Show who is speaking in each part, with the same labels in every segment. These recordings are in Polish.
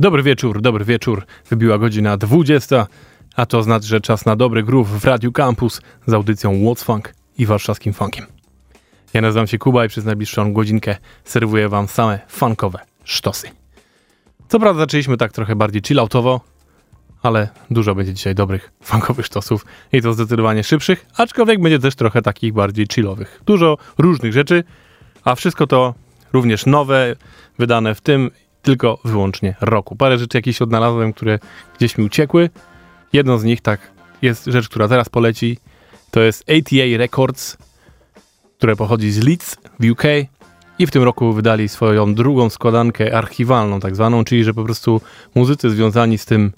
Speaker 1: Dobry wieczór, dobry wieczór. Wybiła godzina 20, a to znaczy, że czas na dobry groove w Radiu Campus z audycją What's Funk i warszawskim funkiem. Ja nazywam się Kuba i przez najbliższą godzinkę serwuję wam same funkowe sztosy. Co prawda zaczęliśmy tak trochę bardziej chilloutowo, ale dużo będzie dzisiaj dobrych funkowych sztosów i to zdecydowanie szybszych, aczkolwiek będzie też trochę takich bardziej chillowych. Dużo różnych rzeczy, a wszystko to również nowe, wydane w tym tylko wyłącznie roku. Parę rzeczy jakieś odnalazłem, które gdzieś mi uciekły. Jedną z nich tak jest rzecz, która teraz poleci. To jest ATA Records, które pochodzi z Leeds w UK i w tym roku wydali swoją drugą składankę archiwalną tak zwaną, czyli że po prostu muzycy związani z tym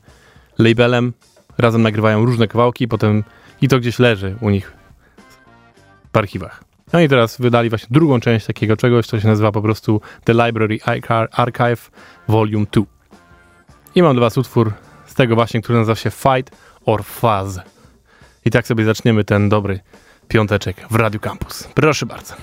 Speaker 1: labelem razem nagrywają różne kawałki potem i to gdzieś leży u nich w archiwach. No i teraz wydali właśnie drugą część takiego czegoś, co się nazywa po prostu The Library Archive Volume 2. I mam dla was utwór z tego właśnie, który nazywa się Fight or Fuzz. I tak sobie zaczniemy ten dobry piąteczek w Radio Campus. Proszę bardzo.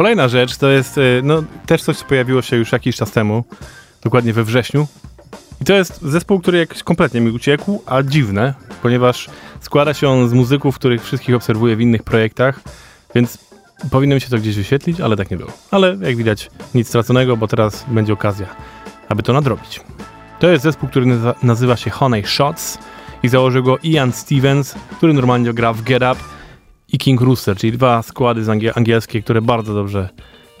Speaker 1: Kolejna rzecz to jest y, no, też coś, co pojawiło się już jakiś czas temu, dokładnie we wrześniu. I to jest zespół, który jakoś kompletnie mi uciekł, a dziwne, ponieważ składa się on z muzyków, których wszystkich obserwuję w innych projektach, więc powinno mi się to gdzieś wyświetlić, ale tak nie było. Ale jak widać, nic straconego, bo teraz będzie okazja, aby to nadrobić. To jest zespół, który nazywa się Honey Shots i założył go Ian Stevens, który normalnie gra w Get Up i King Rooster, czyli dwa składy angiel angielskie, które bardzo dobrze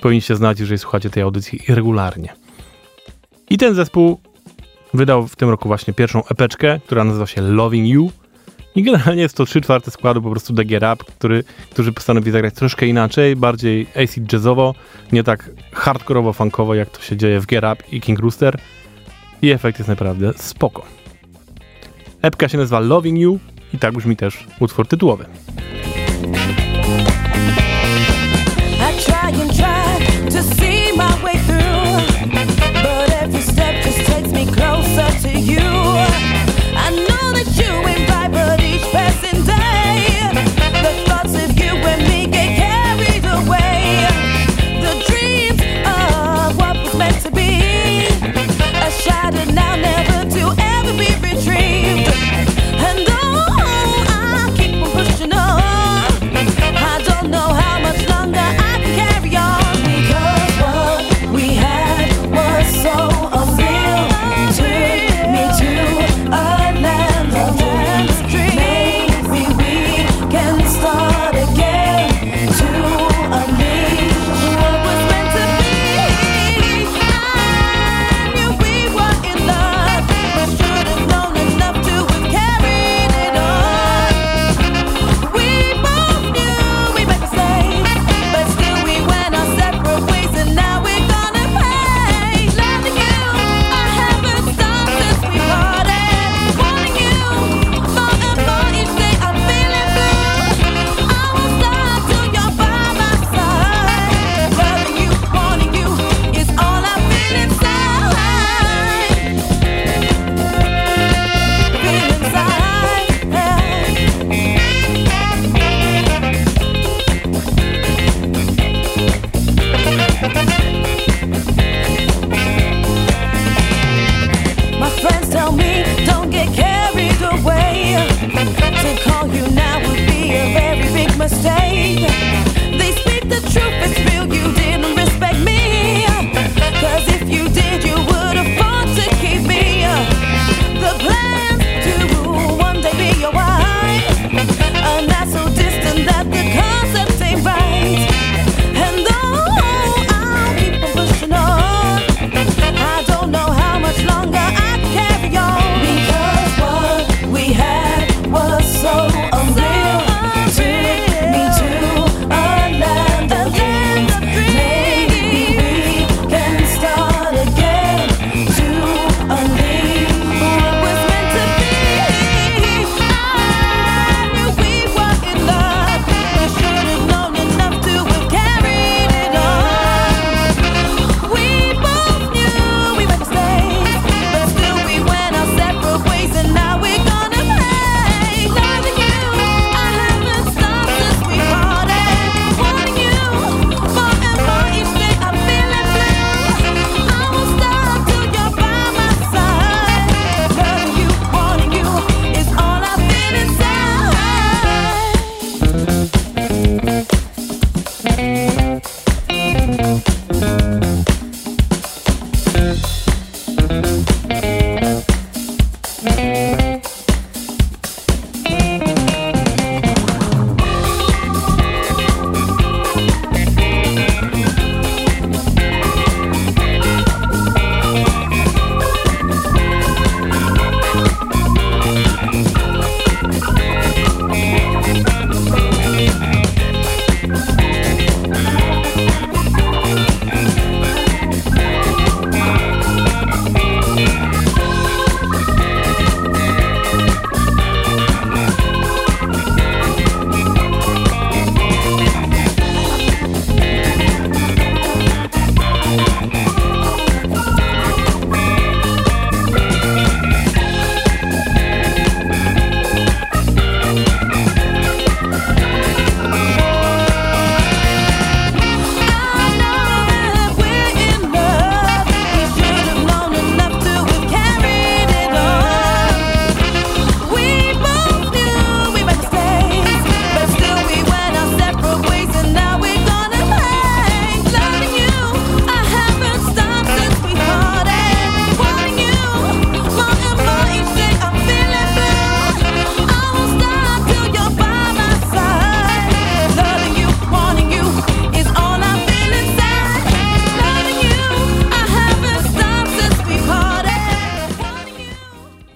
Speaker 1: powinniście znać, jeżeli słuchacie tej audycji regularnie. I ten zespół wydał w tym roku właśnie pierwszą epeczkę, która nazywa się Loving You. I generalnie jest to 3 czwarte składu po prostu The Get Up, który, którzy postanowili zagrać troszkę inaczej, bardziej acid jazzowo, nie tak hardkorowo funkowo, jak to się dzieje w Get Up i King Rooster. I efekt jest naprawdę spoko. Epka się nazywa Loving You i tak brzmi też utwór tytułowy.
Speaker 2: tell me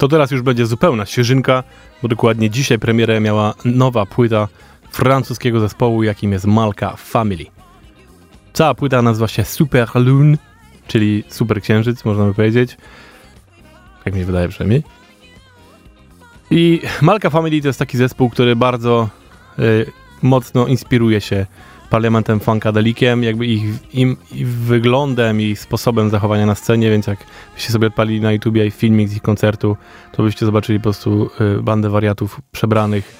Speaker 1: To teraz już będzie zupełna świeżynka, bo dokładnie dzisiaj premierę miała nowa płyta francuskiego zespołu, jakim jest Malka Family. Cała płyta nazywa się Super Lune, czyli Super Księżyc, można by powiedzieć. Jak mi się wydaje przynajmniej. I Malka Family to jest taki zespół, który bardzo y, mocno inspiruje się Parlamentem Funkadelikiem, jakby ich, im, ich wyglądem i sposobem zachowania na scenie, więc jak byście sobie odpalili na YouTubie filmik z ich koncertu, to byście zobaczyli po prostu y, bandę wariatów przebranych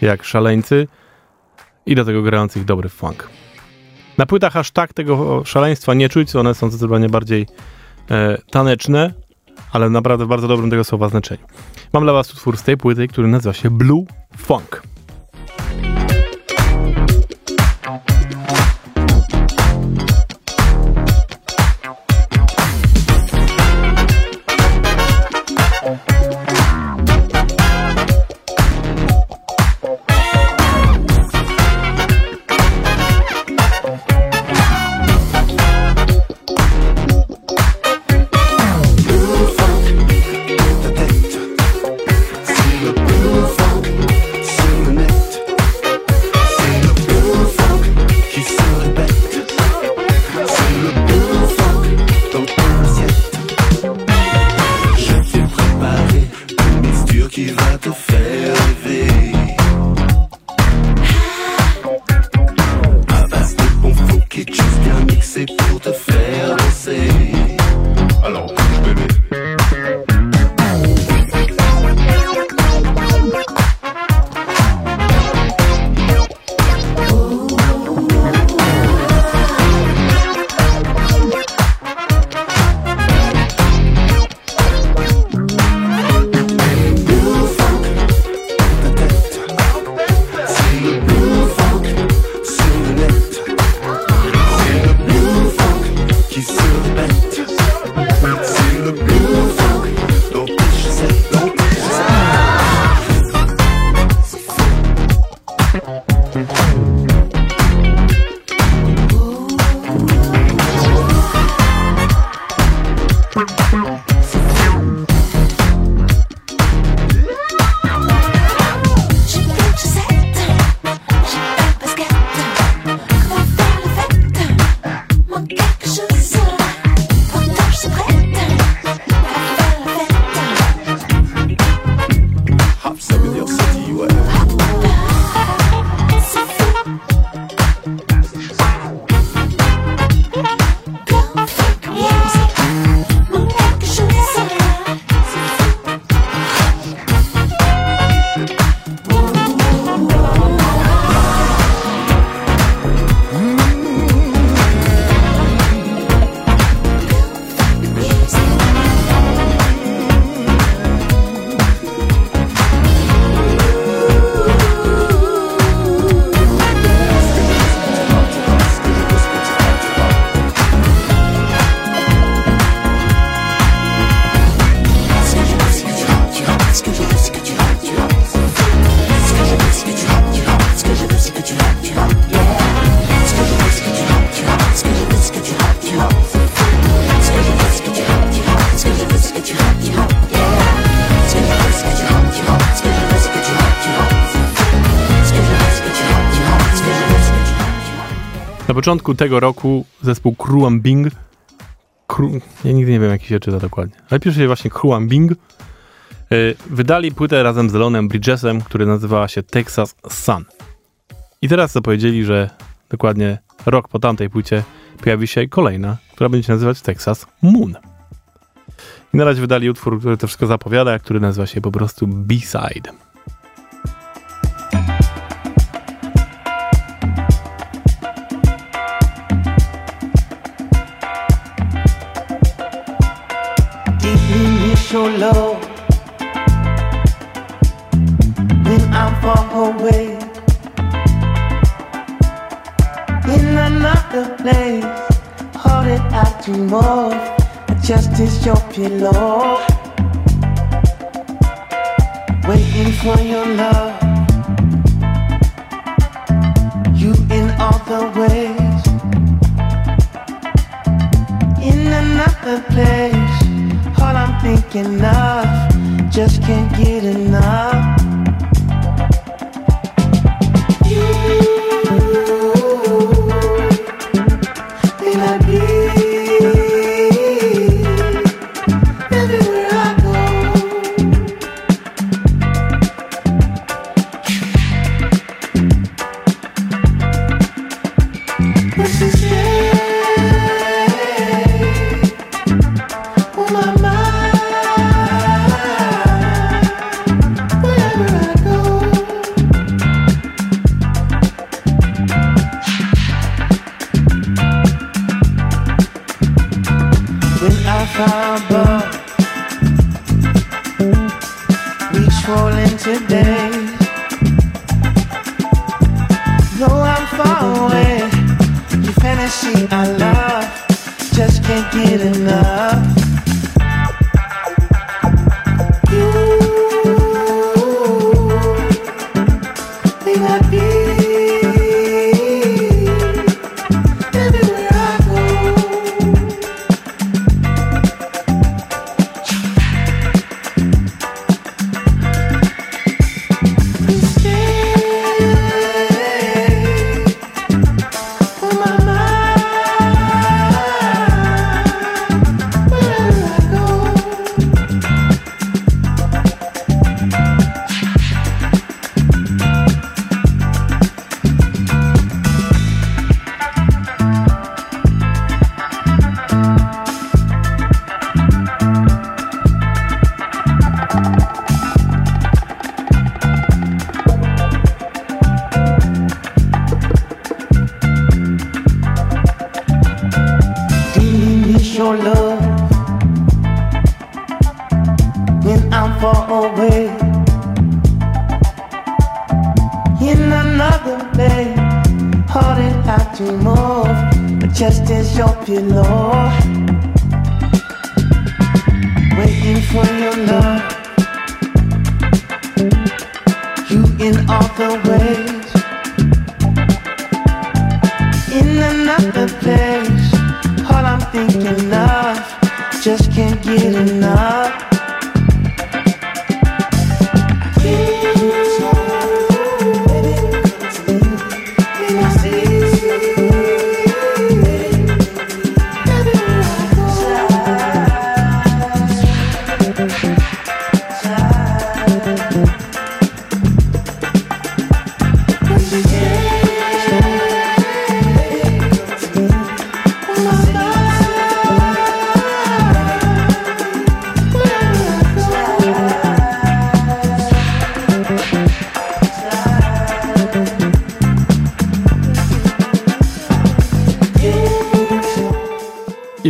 Speaker 1: jak szaleńcy i do tego grających dobry funk. Na płytach aż tak tego szaleństwa nie czuć, one są zdecydowanie bardziej e, taneczne, ale naprawdę w bardzo dobrym tego słowa znaczeniu. Mam dla was utwór z tej płyty, który nazywa się Blue Funk. Początku tego roku zespół Kruambing Kru, ja nigdy nie wiem, jak się czyta dokładnie, ale pisze się właśnie Kruambing yy, wydali płytę razem z Leonem Bridgesem, która nazywała się Texas Sun. I teraz zapowiedzieli, że dokładnie rok po tamtej płycie pojawi się kolejna, która będzie się nazywać Texas Moon. I na razie wydali utwór, który to wszystko zapowiada, który nazywa się po prostu B-Side.
Speaker 2: So low when I'm far away. In another place. That I dream of just is your pillow, waiting for your love. You in all the ways. In another place thinking of. Just can't get enough.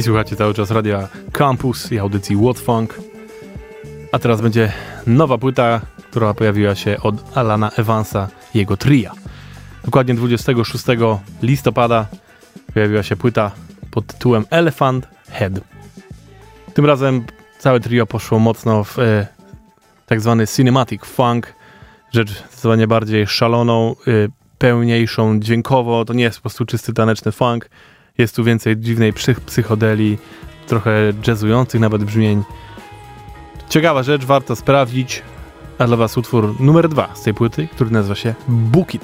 Speaker 1: Słuchacie cały czas radia Campus i audycji What Funk. A teraz będzie nowa płyta, która pojawiła się od Alana Evansa i jego tria. Dokładnie 26 listopada pojawiła się płyta pod tytułem Elephant Head. Tym razem całe trio poszło mocno w e, tak zwany cinematic funk, rzecz zdecydowanie bardziej szaloną, e, pełniejszą dźwiękowo. To nie jest po prostu czysty taneczny funk, jest tu więcej dziwnej psych psychodeli, trochę jazzujących nawet brzmień. Ciekawa rzecz, warto sprawdzić. A dla Was utwór numer dwa z tej płyty, który nazywa się Book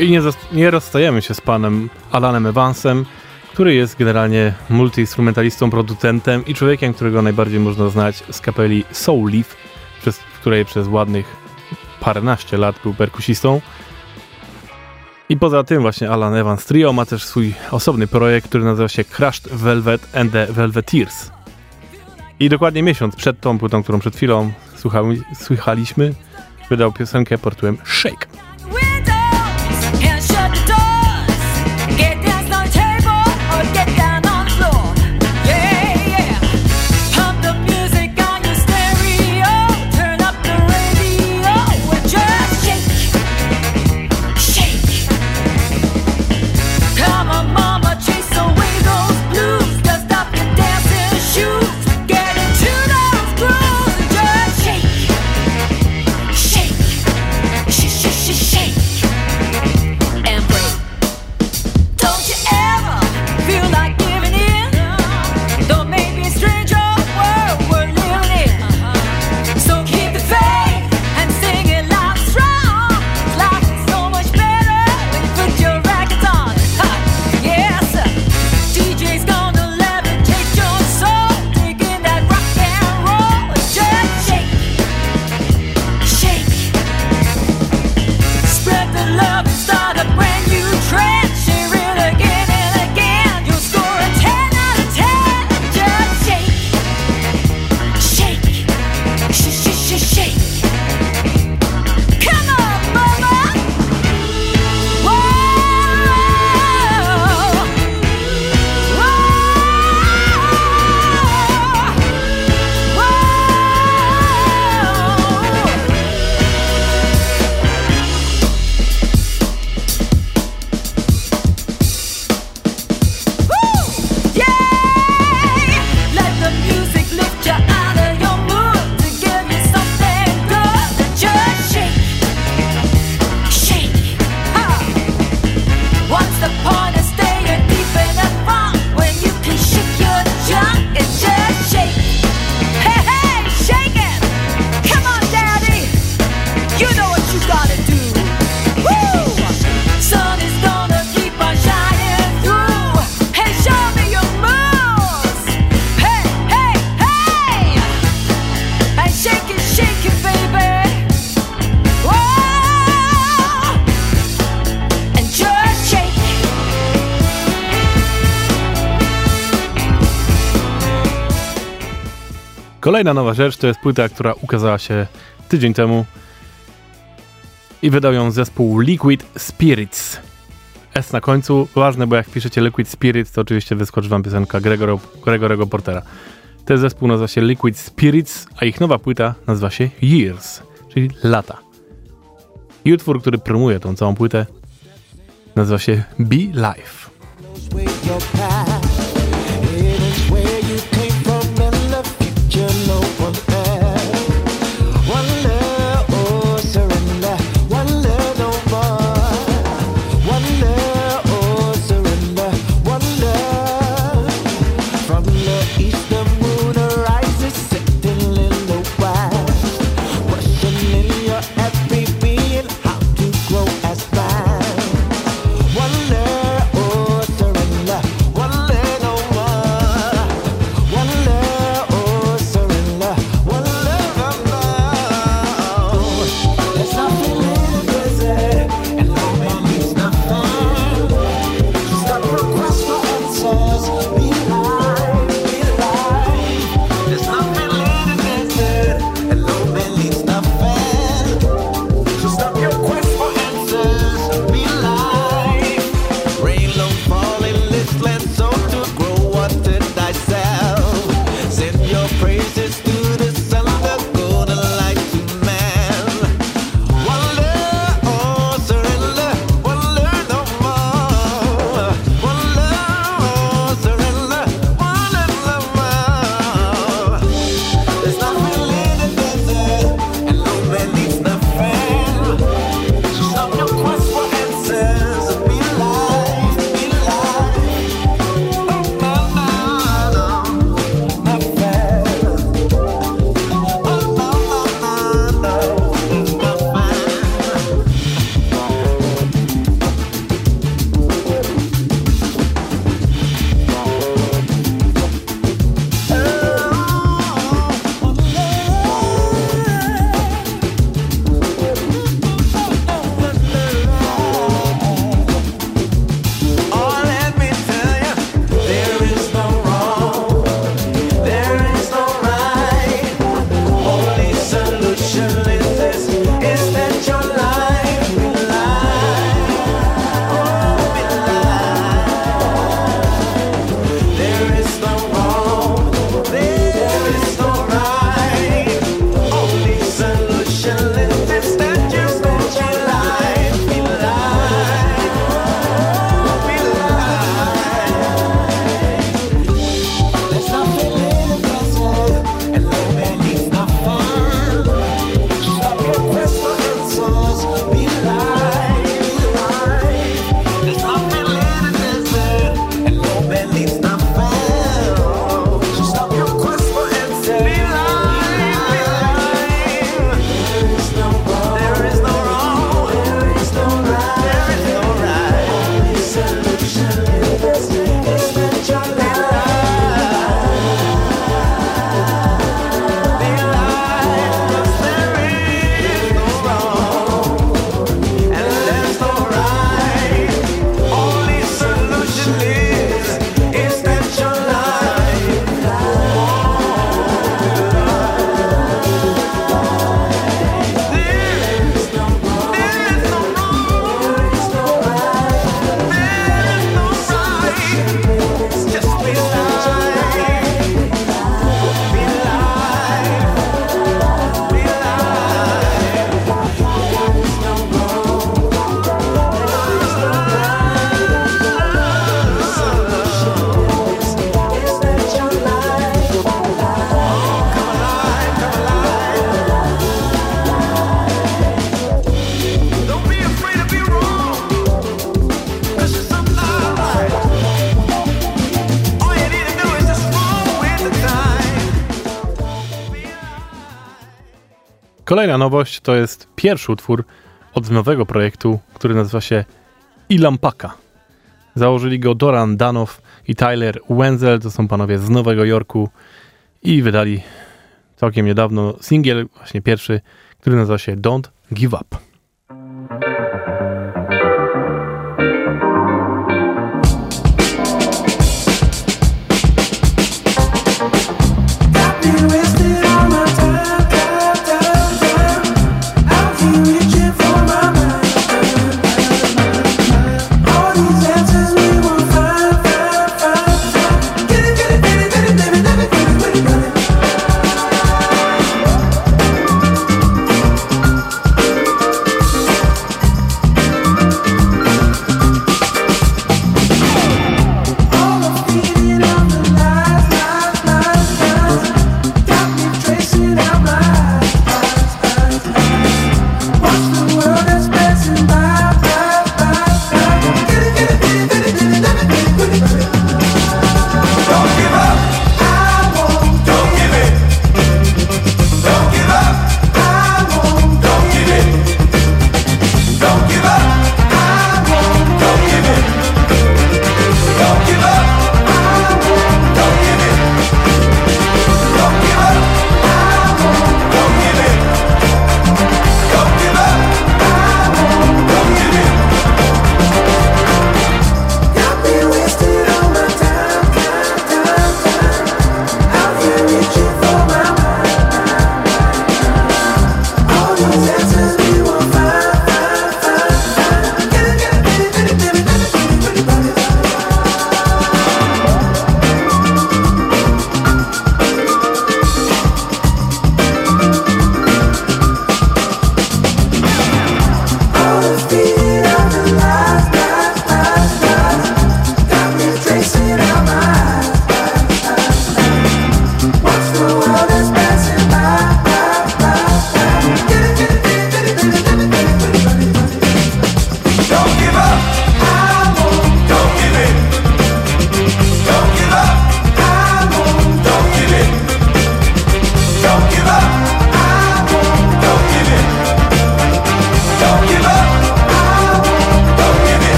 Speaker 3: I nie, nie rozstajemy się z panem Alanem Evansem, który jest generalnie multiinstrumentalistą, producentem i człowiekiem, którego najbardziej można znać z kapeli Soul Leaf, przez, w której przez ładnych paręnaście lat był perkusistą. I poza tym właśnie Alan Evans Trio ma też swój osobny projekt, który nazywa się Crushed Velvet and the Velveteers. I dokładnie miesiąc przed tą płytą, którą przed chwilą słuchaliśmy, wydał piosenkę pod tytułem Shake. Kolejna nowa rzecz to jest płyta, która ukazała się tydzień temu i wydał ją zespół Liquid Spirits. S na końcu, ważne, bo jak piszecie Liquid Spirits, to oczywiście wyskoczy wam piosenka Gregor, Gregorego Portera. Ten zespół nazywa się Liquid Spirits, a ich nowa płyta nazywa się Years, czyli lata. I utwór, który promuje tą całą płytę, nazywa się Be Life.
Speaker 2: Kolejna nowość to jest pierwszy utwór od nowego projektu, który nazywa się Ilampaka. Założyli go Doran Danow i Tyler Wenzel, to są panowie z Nowego Jorku i wydali całkiem niedawno singiel, właśnie pierwszy, który nazywa się Don't Give Up.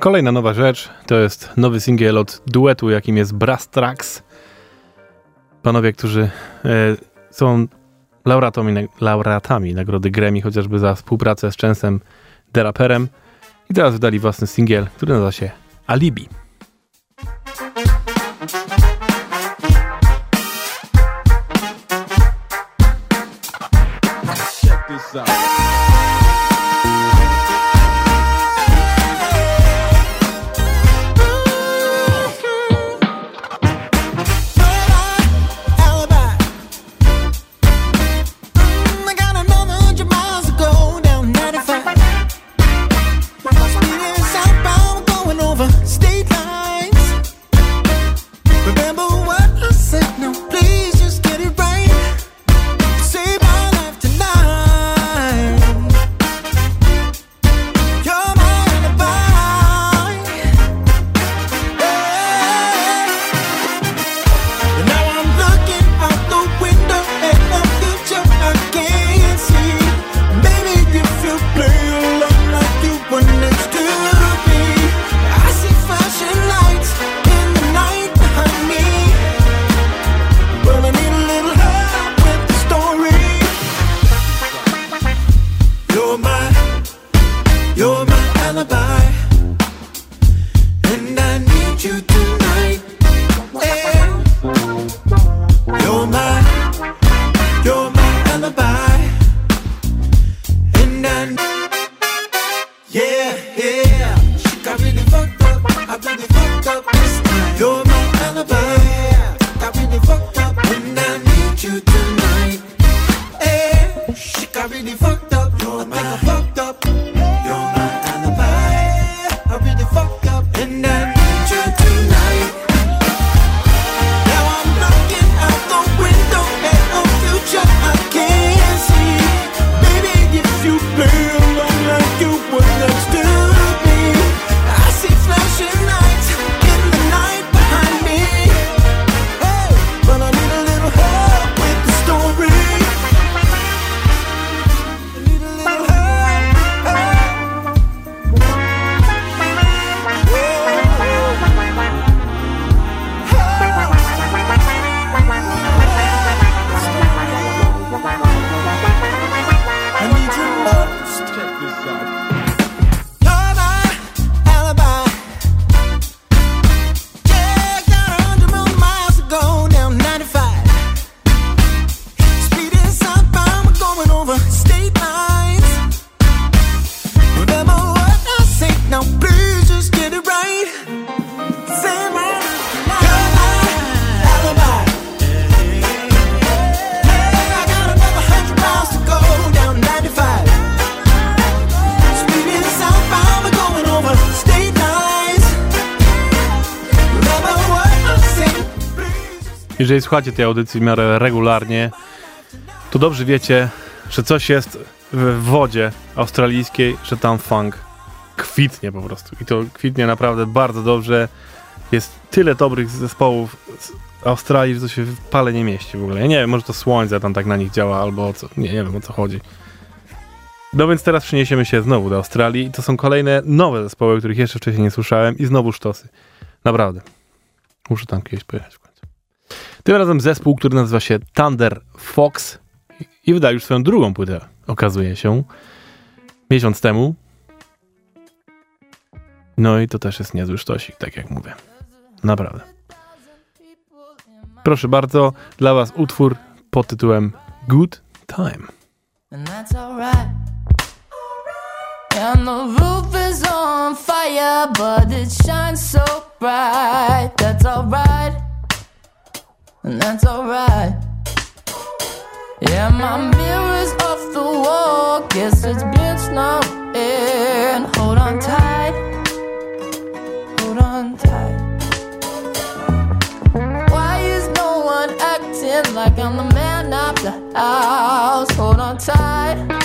Speaker 2: Kolejna nowa rzecz to jest nowy singiel od duetu, jakim jest Brass Tracks. Panowie, którzy e, są laureatami, laureatami nagrody Grammy, chociażby za współpracę z Częsem Deraperem. I teraz wydali własny singiel, który nazywa się Alibi.
Speaker 4: Słuchacie tej audycji w miarę regularnie, to dobrze wiecie, że coś jest w wodzie australijskiej, że tam funk kwitnie po prostu. I to kwitnie naprawdę bardzo dobrze. Jest tyle dobrych zespołów z Australii, że to się w pale nie mieści w ogóle. Ja nie wiem, może to słońce tam tak na nich działa, albo co, nie, nie wiem o co chodzi. No więc teraz przeniesiemy się znowu do Australii i to są kolejne nowe zespoły, których jeszcze wcześniej nie słyszałem i znowu sztosy. Naprawdę. Muszę tam kiedyś pojechać. Tym razem zespół, który nazywa się Thunder Fox i wydaje już swoją drugą płytę, okazuje się, miesiąc temu. No i to też jest niezły sztosik, tak jak mówię. Naprawdę. Proszę bardzo, dla was utwór pod tytułem Good Time. And that's alright. And the roof is on fire, but it shines so bright. That's alright. And that's alright. Yeah, my mirror's off the wall, guess it's been snowing. Hold on tight, hold on tight. Why is no one acting like I'm the man of the house? Hold on tight.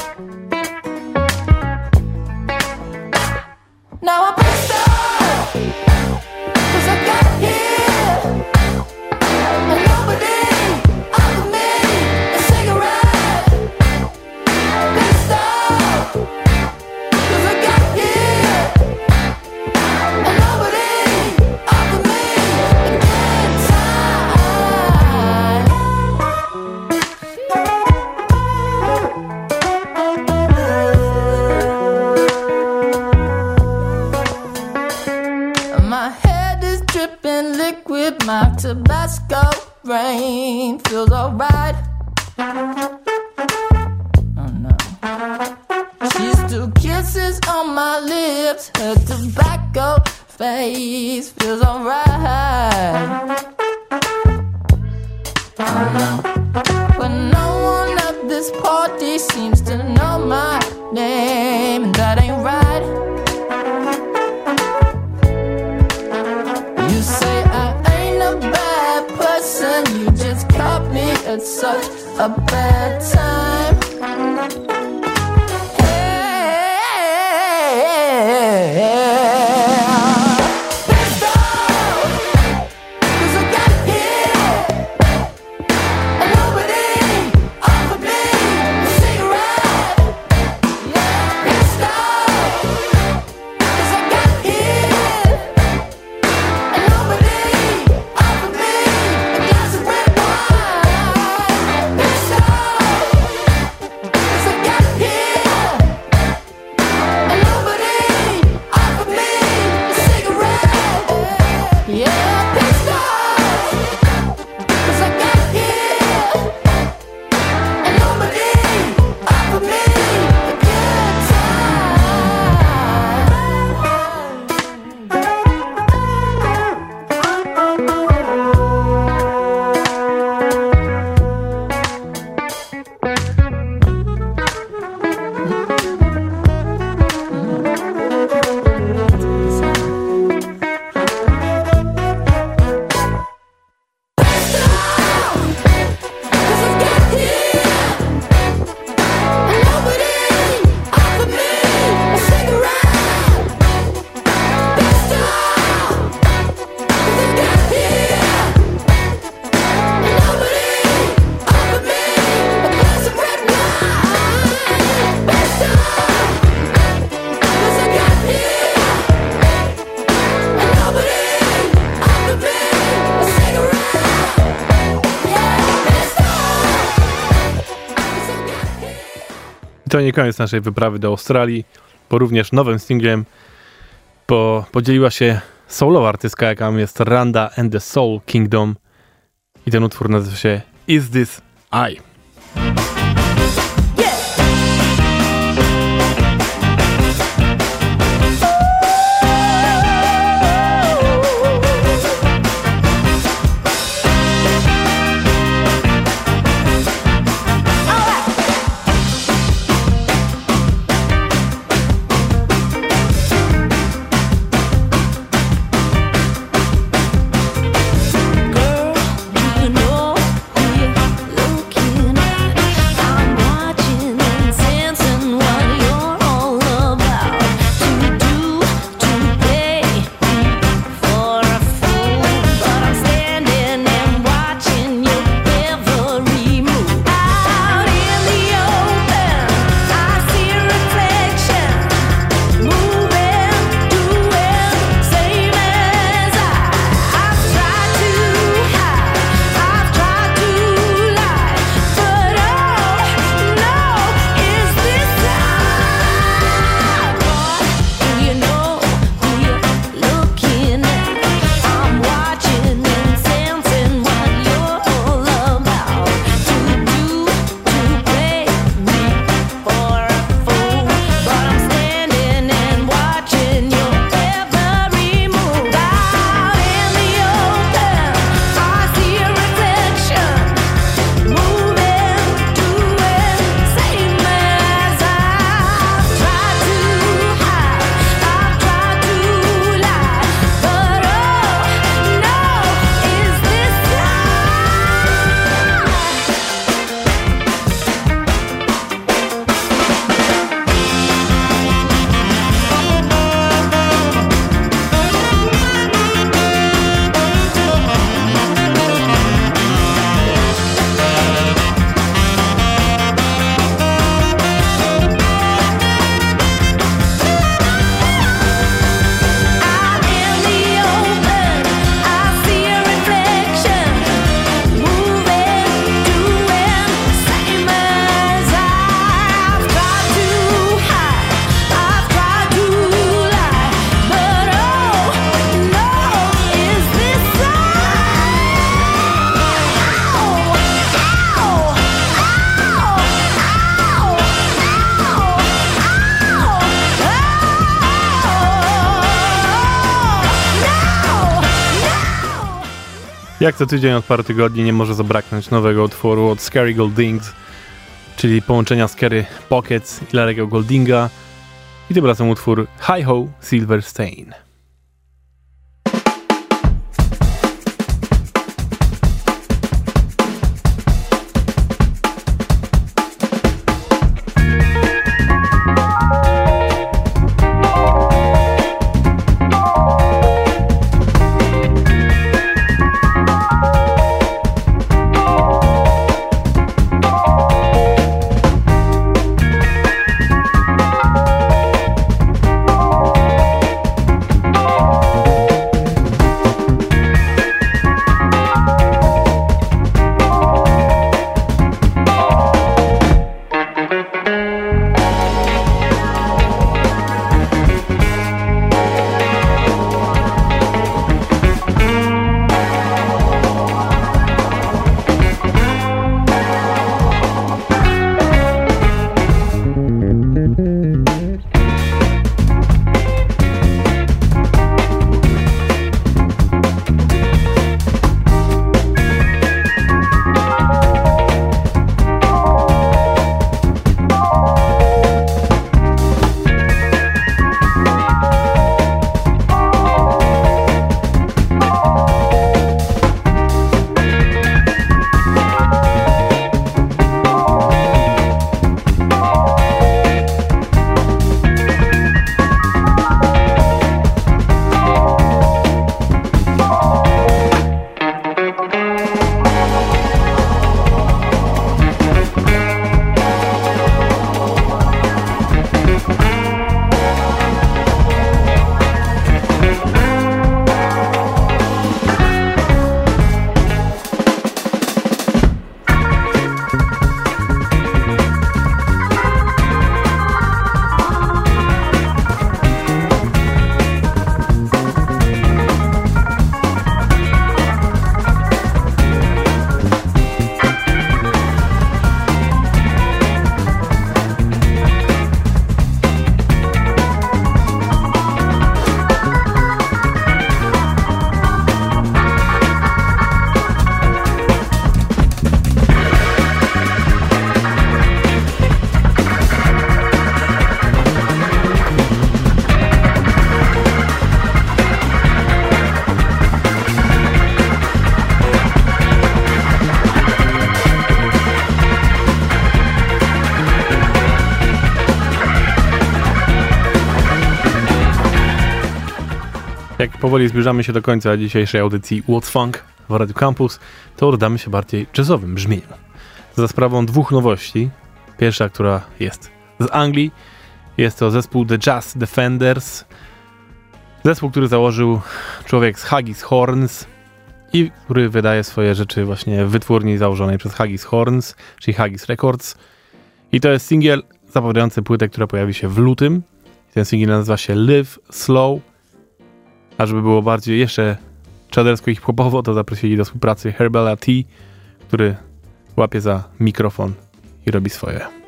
Speaker 4: To
Speaker 3: nie koniec naszej wyprawy do Australii, bo również nowym singlem po, podzieliła się solowa artystka, jaką jest Randa and the Soul Kingdom i ten utwór nazywa się Is This I? Jak co tydzień od paru tygodni nie może zabraknąć nowego utworu od Scary Goldings, czyli połączenia Scary Pockets i Larry'ego Goldinga. I tym razem utwór Hi Ho Silver
Speaker 1: powoli zbliżamy się do końca dzisiejszej audycji What's Funk w Radio Campus, to oddamy się bardziej jazzowym brzmieniem. Za sprawą dwóch nowości. Pierwsza, która jest z Anglii, jest to zespół The Jazz Defenders. Zespół, który założył człowiek z Haggis Horns i który wydaje swoje rzeczy właśnie w wytwórni założonej przez Haggis Horns, czyli Haggis Records. I to jest singiel zapowiadający płytę, która pojawi się w lutym. Ten singiel nazywa się Live Slow. A żeby było bardziej jeszcze czadersko i hip-hopowo, to zaprosili do współpracy Herbella T, który łapie za mikrofon i robi swoje.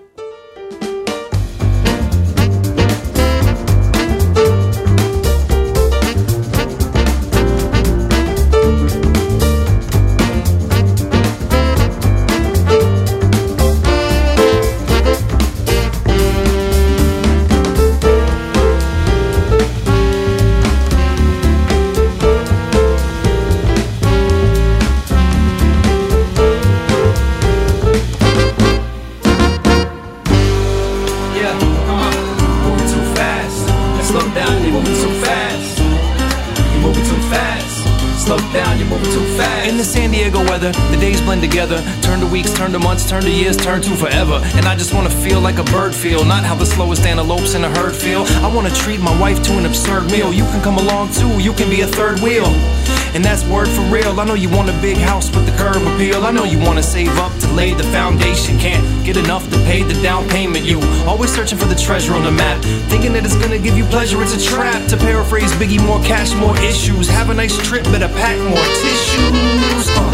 Speaker 5: Turn to years, turn to forever. And I just wanna feel like a bird feel, not how the slowest antelopes in a herd feel. I wanna treat my wife to an absurd meal. You can come along too, you can be a third wheel. And that's word for real. I know you want a big house with the curb appeal. I know you wanna save up to lay the foundation. Can't get enough to pay the down payment. You always searching for the treasure on the map. Thinking that it's gonna give you pleasure, it's a trap. To paraphrase Biggie, more cash, more issues. Have a nice trip, better pack more tissues. Uh,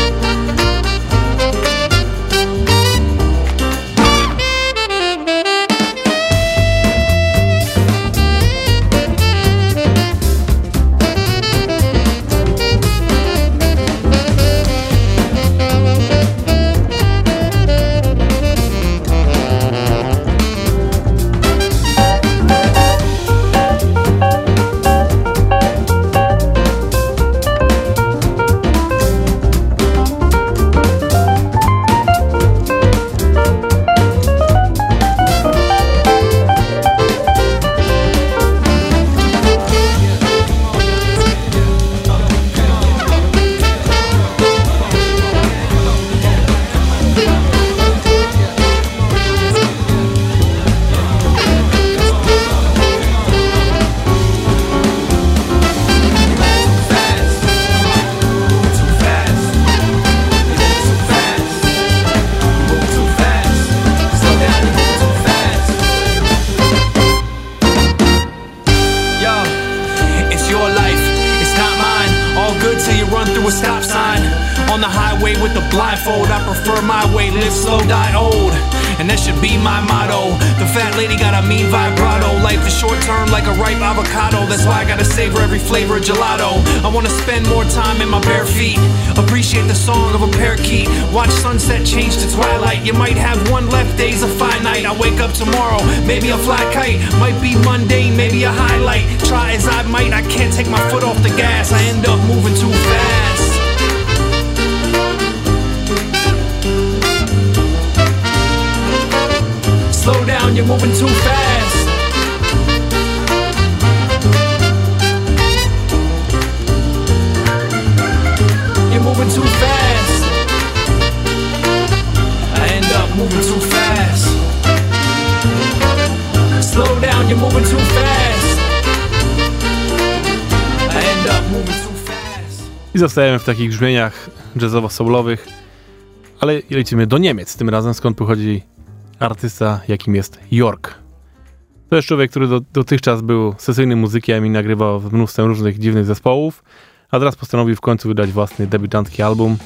Speaker 1: takich brzmieniach jazzowo-soulowych, ale lecimy do Niemiec, tym razem skąd pochodzi artysta, jakim jest York. To jest człowiek, który do, dotychczas był sesyjnym muzykiem i nagrywał w mnóstwem różnych dziwnych zespołów, a teraz postanowił w końcu wydać własny debiutancki album.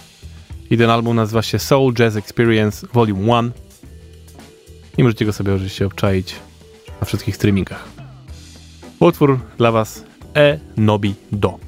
Speaker 1: I ten album nazywa się Soul Jazz Experience Volume 1. I możecie go sobie oczywiście obczaić na wszystkich streamingach. Utwór dla Was E Nobi Do.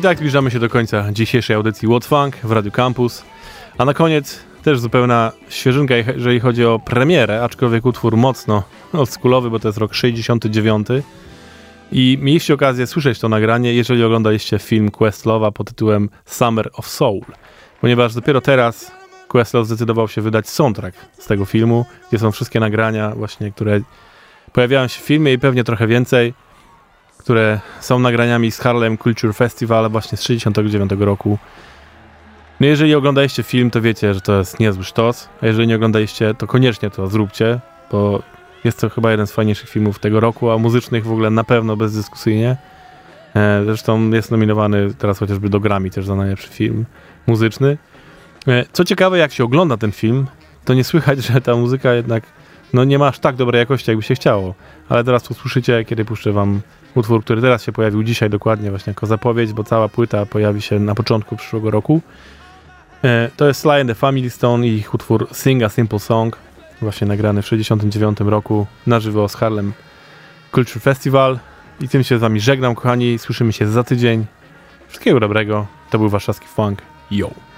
Speaker 1: I tak zbliżamy się do końca dzisiejszej audycji What Funk w Radio Campus. A na koniec też zupełna świeżynka, jeżeli chodzi o premierę, aczkolwiek utwór mocno oldschoolowy, bo to jest rok 69. I mieliście okazję słyszeć to nagranie, jeżeli oglądaliście film Questlova pod tytułem Summer of Soul. Ponieważ dopiero teraz Questlove zdecydował się wydać soundtrack z tego filmu, gdzie są wszystkie nagrania właśnie, które pojawiają się w filmie i pewnie trochę więcej które są nagraniami z Harlem Culture Festival właśnie z 69 roku. No jeżeli oglądaliście film, to wiecie, że to jest niezły sztos, a jeżeli nie oglądaliście, to koniecznie to zróbcie, bo jest to chyba jeden z fajniejszych filmów tego roku, a muzycznych w ogóle na pewno bezdyskusyjnie. E, zresztą jest nominowany teraz chociażby do Grammy też za najlepszy film muzyczny. E, co ciekawe, jak się ogląda ten film, to nie słychać, że ta muzyka jednak no nie ma aż tak dobrej jakości, jakby się chciało. Ale teraz usłyszycie, kiedy puszczę wam utwór, który teraz się pojawił dzisiaj dokładnie właśnie jako zapowiedź, bo cała płyta pojawi się na początku przyszłego roku. E, to jest Sly and the Family Stone i ich utwór Sing a Simple Song, właśnie nagrany w 69 roku na żywo z Harlem Culture Festival. I tym się z wami żegnam, kochani. Słyszymy się za tydzień. Wszystkiego dobrego. To był warszawski funk. Yo!